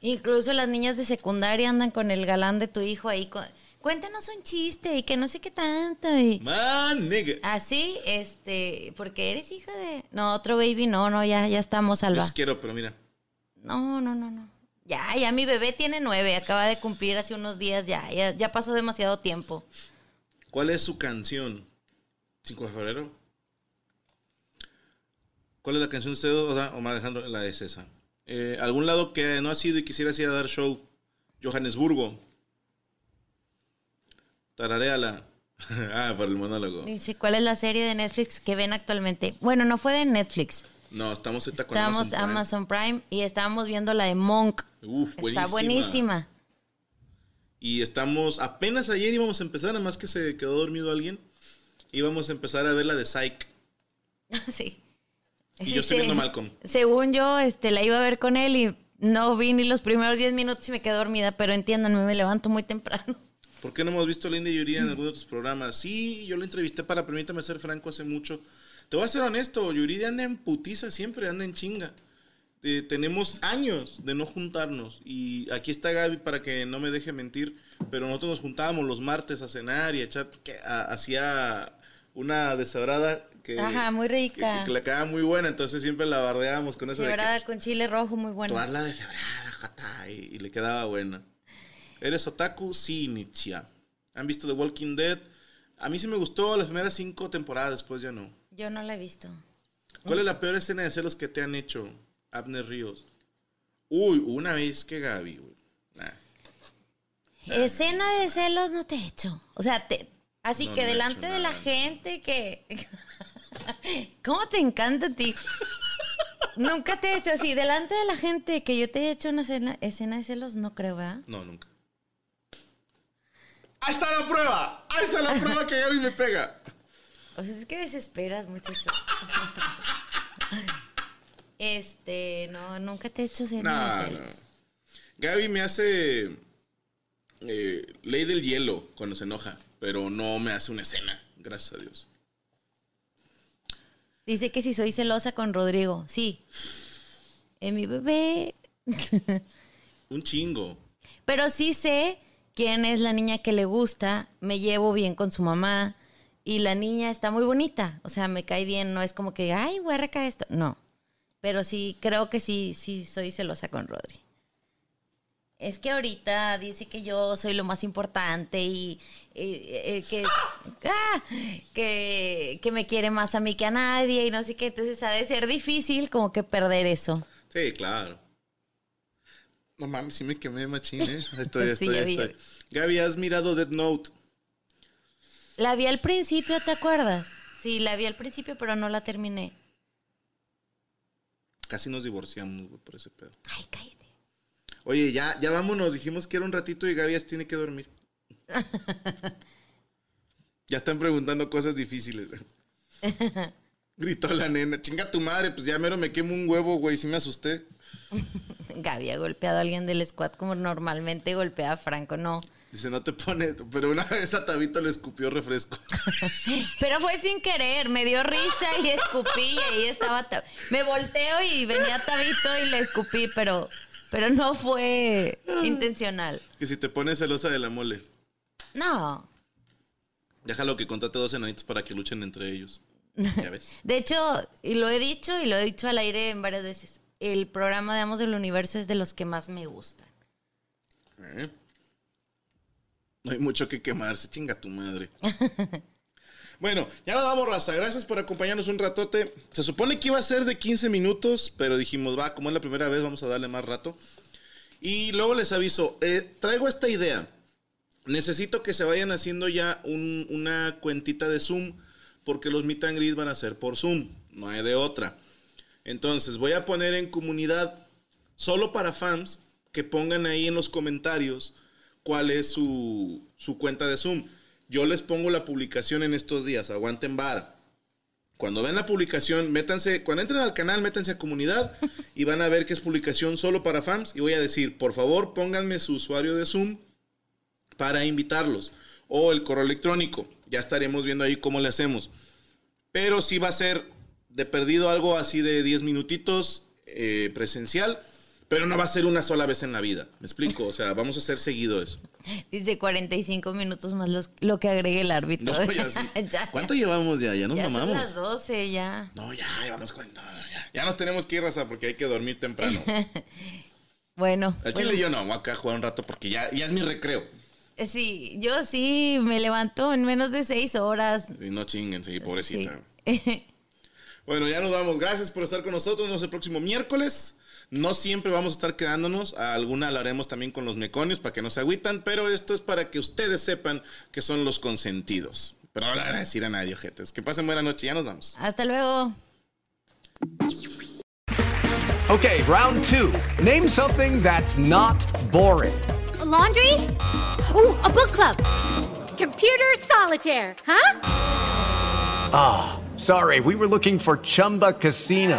Incluso las niñas de secundaria andan con el galán de tu hijo ahí. con- Cuéntanos un chiste y que no sé qué tanto. Y Man, nigga. así, este, porque eres hija de. No, otro baby, no, no, ya, ya estamos, Alba. Los quiero, pero mira. No, no, no, no. Ya, ya mi bebé tiene nueve, acaba de cumplir hace unos días, ya, ya, ya pasó demasiado tiempo. ¿Cuál es su canción? ¿5 de febrero? ¿Cuál es la canción de usted, o sea, Omar Alejandro? La es esa. Eh, ¿Algún lado que no ha sido y quisieras ir a dar show? Johannesburgo. Tarareala. ah, por el monólogo. Dice, ¿cuál es la serie de Netflix que ven actualmente? Bueno, no fue de Netflix. No, estamos esta con Estábamos Amazon Prime. Amazon Prime y estábamos viendo la de Monk. Uf, Está buenísima. Y estamos, apenas ayer íbamos a empezar, nada más que se quedó dormido alguien. Íbamos a empezar a ver la de Psych. sí. Y Sí, yo estoy sí. viendo Malcolm. Según yo, este, la iba a ver con él y no vi ni los primeros 10 minutos y me quedé dormida, pero entiéndanme, me levanto muy temprano. ¿Por qué no hemos visto a Linda en alguno de tus programas? Sí, yo la entrevisté para Permítame Ser Franco hace mucho. Te voy a ser honesto, Yuridia anda en putiza siempre, anda en chinga. Eh, tenemos años de no juntarnos y aquí está Gaby para que no me deje mentir, pero nosotros nos juntábamos los martes a cenar y a echar, hacía una deshebrada que, Ajá, muy rica. que, que le quedaba muy buena, entonces siempre la bardeábamos con eso de que, Cebrada con chile rojo, muy Tú bueno. hazla de febrada, jata, y, y le quedaba buena. ¿Eres otaku? Sí, Nichia. ¿Han visto The Walking Dead? A mí sí me gustó las primeras cinco temporadas, después ya no. Yo no la he visto. ¿Cuál es la peor escena de celos que te han hecho, Abner Ríos? Uy, una vez que Gaby, güey. Nah. Escena de celos no te he hecho. O sea, te, así No, que no delante de la gente que... ¿Cómo te encanta a ti? Nunca te he hecho así, delante de la gente, que yo te he hecho una escena, escena de celos, no creo, ¿verdad? No, nunca. Ahí está la prueba. Ahí está la prueba que Gaby me pega. O sea, es que desesperas, muchacho. Este, no, nunca te he hecho escena No, de no. Gaby me hace eh, ley del hielo cuando se enoja, pero no me hace una escena, gracias a Dios. Dice que si soy celosa con Rodrigo. Sí. Es mi bebé. Un chingo. Pero sí sé quién es la niña que le gusta. Me llevo bien con su mamá. Y la niña está muy bonita. O sea, me cae bien. No es como que, ay, huerca esto. No. Pero sí, creo que sí, sí soy celosa con Rodri. Es que ahorita dice que yo soy lo más importante y eh, eh, que, ah, que, que me quiere más a mí que a nadie y no sé qué. Entonces ha de ser difícil como que perder eso. Sí, claro. No mames, sí me quemé machín, ¿eh? Estoy, estoy, estoy. Gaby, ¿has mirado Dead Note? La vi al principio, ¿te acuerdas? Sí, la vi al principio, pero no la terminé. Casi nos divorciamos güey, por ese pedo. Ay, cállate. Oye, ya, ya vámonos. Dijimos que era un ratito y Gaby ya tiene que dormir. ya están preguntando cosas difíciles. Gritó la nena. Chinga tu madre, pues ya mero me quemo un huevo, güey. Sí me asusté. Gaby ha golpeado a alguien del squad como normalmente golpea a Franco, no. Dice, no te pones. Pero una vez a Tabito le escupió refresco. Pero fue sin querer, me dio risa y escupí y ahí estaba. Ta- Me volteo y venía Tabito y le escupí, pero, pero no fue intencional. que si te pones celosa de la mole. No. Déjalo que contrate dos enanitos para que luchen entre ellos. ¿Ya ves? De hecho, y lo he dicho y lo he dicho al aire en varias veces, el programa de Amos del Universo es de los que más me gustan. ¿Eh? No hay mucho que quemarse, chinga tu madre. bueno, ya nos vamos, raza. Gracias por acompañarnos un ratote. Se supone que iba a ser de 15 minutos, pero dijimos, va, como es la primera vez, vamos a darle más rato. Y luego les aviso, eh, traigo esta idea. Necesito que se vayan haciendo ya un- una cuentita de Zoom, porque los meet and van a ser por Zoom, no hay de otra. Entonces, voy a poner en comunidad solo para fans que pongan ahí en los comentarios cuál es su, su cuenta de Zoom. Yo les pongo la publicación en estos días, aguanten vara. Cuando ven la publicación, métanse, cuando entren al canal, métanse a comunidad y van a ver que es publicación solo para fans. Y voy a decir, por favor, pónganme su usuario de Zoom para invitarlos. O el correo electrónico. Ya estaremos viendo ahí cómo le hacemos. Pero sí va a ser de perdido algo así de 10 minutitos eh, presencial. Pero no va a ser una sola vez en la vida. ¿Me explico? O sea, vamos a hacer seguido eso. Dice 45 minutos más los- lo que agregue el árbitro. No, ya sí. Ya. ¿Cuánto llevamos ya? Ya nos Ya son mamamos. las 12 ya. No, ya, ya vamos con. no, ya. Ya nos tenemos que ir, raza, porque hay que dormir temprano. Bueno. Al bueno, chile yo no, voy acá a jugar un rato porque ya, ya es mi recreo. eh, Sí, yo sí me levanto en menos de 6 horas. Y no chinguen, sí, pobrecita. Sí. Bueno, ya nos vamos. Gracias por estar con nosotros. Nos vemos el próximo miércoles. No siempre vamos a estar quedándonos. A alguna la haremos también con los meconios para que no se agüitan. Pero esto es para que ustedes sepan que son los consentidos. Pero no le van a decir a nadie, ojetes. Que pasen buena noche. Ya nos vamos. Hasta luego. Okay, round two. Name something that's not boring. A laundry? Ooh, a book club. Computer solitaire, huh? Sorry, we were looking for Chumba Casino.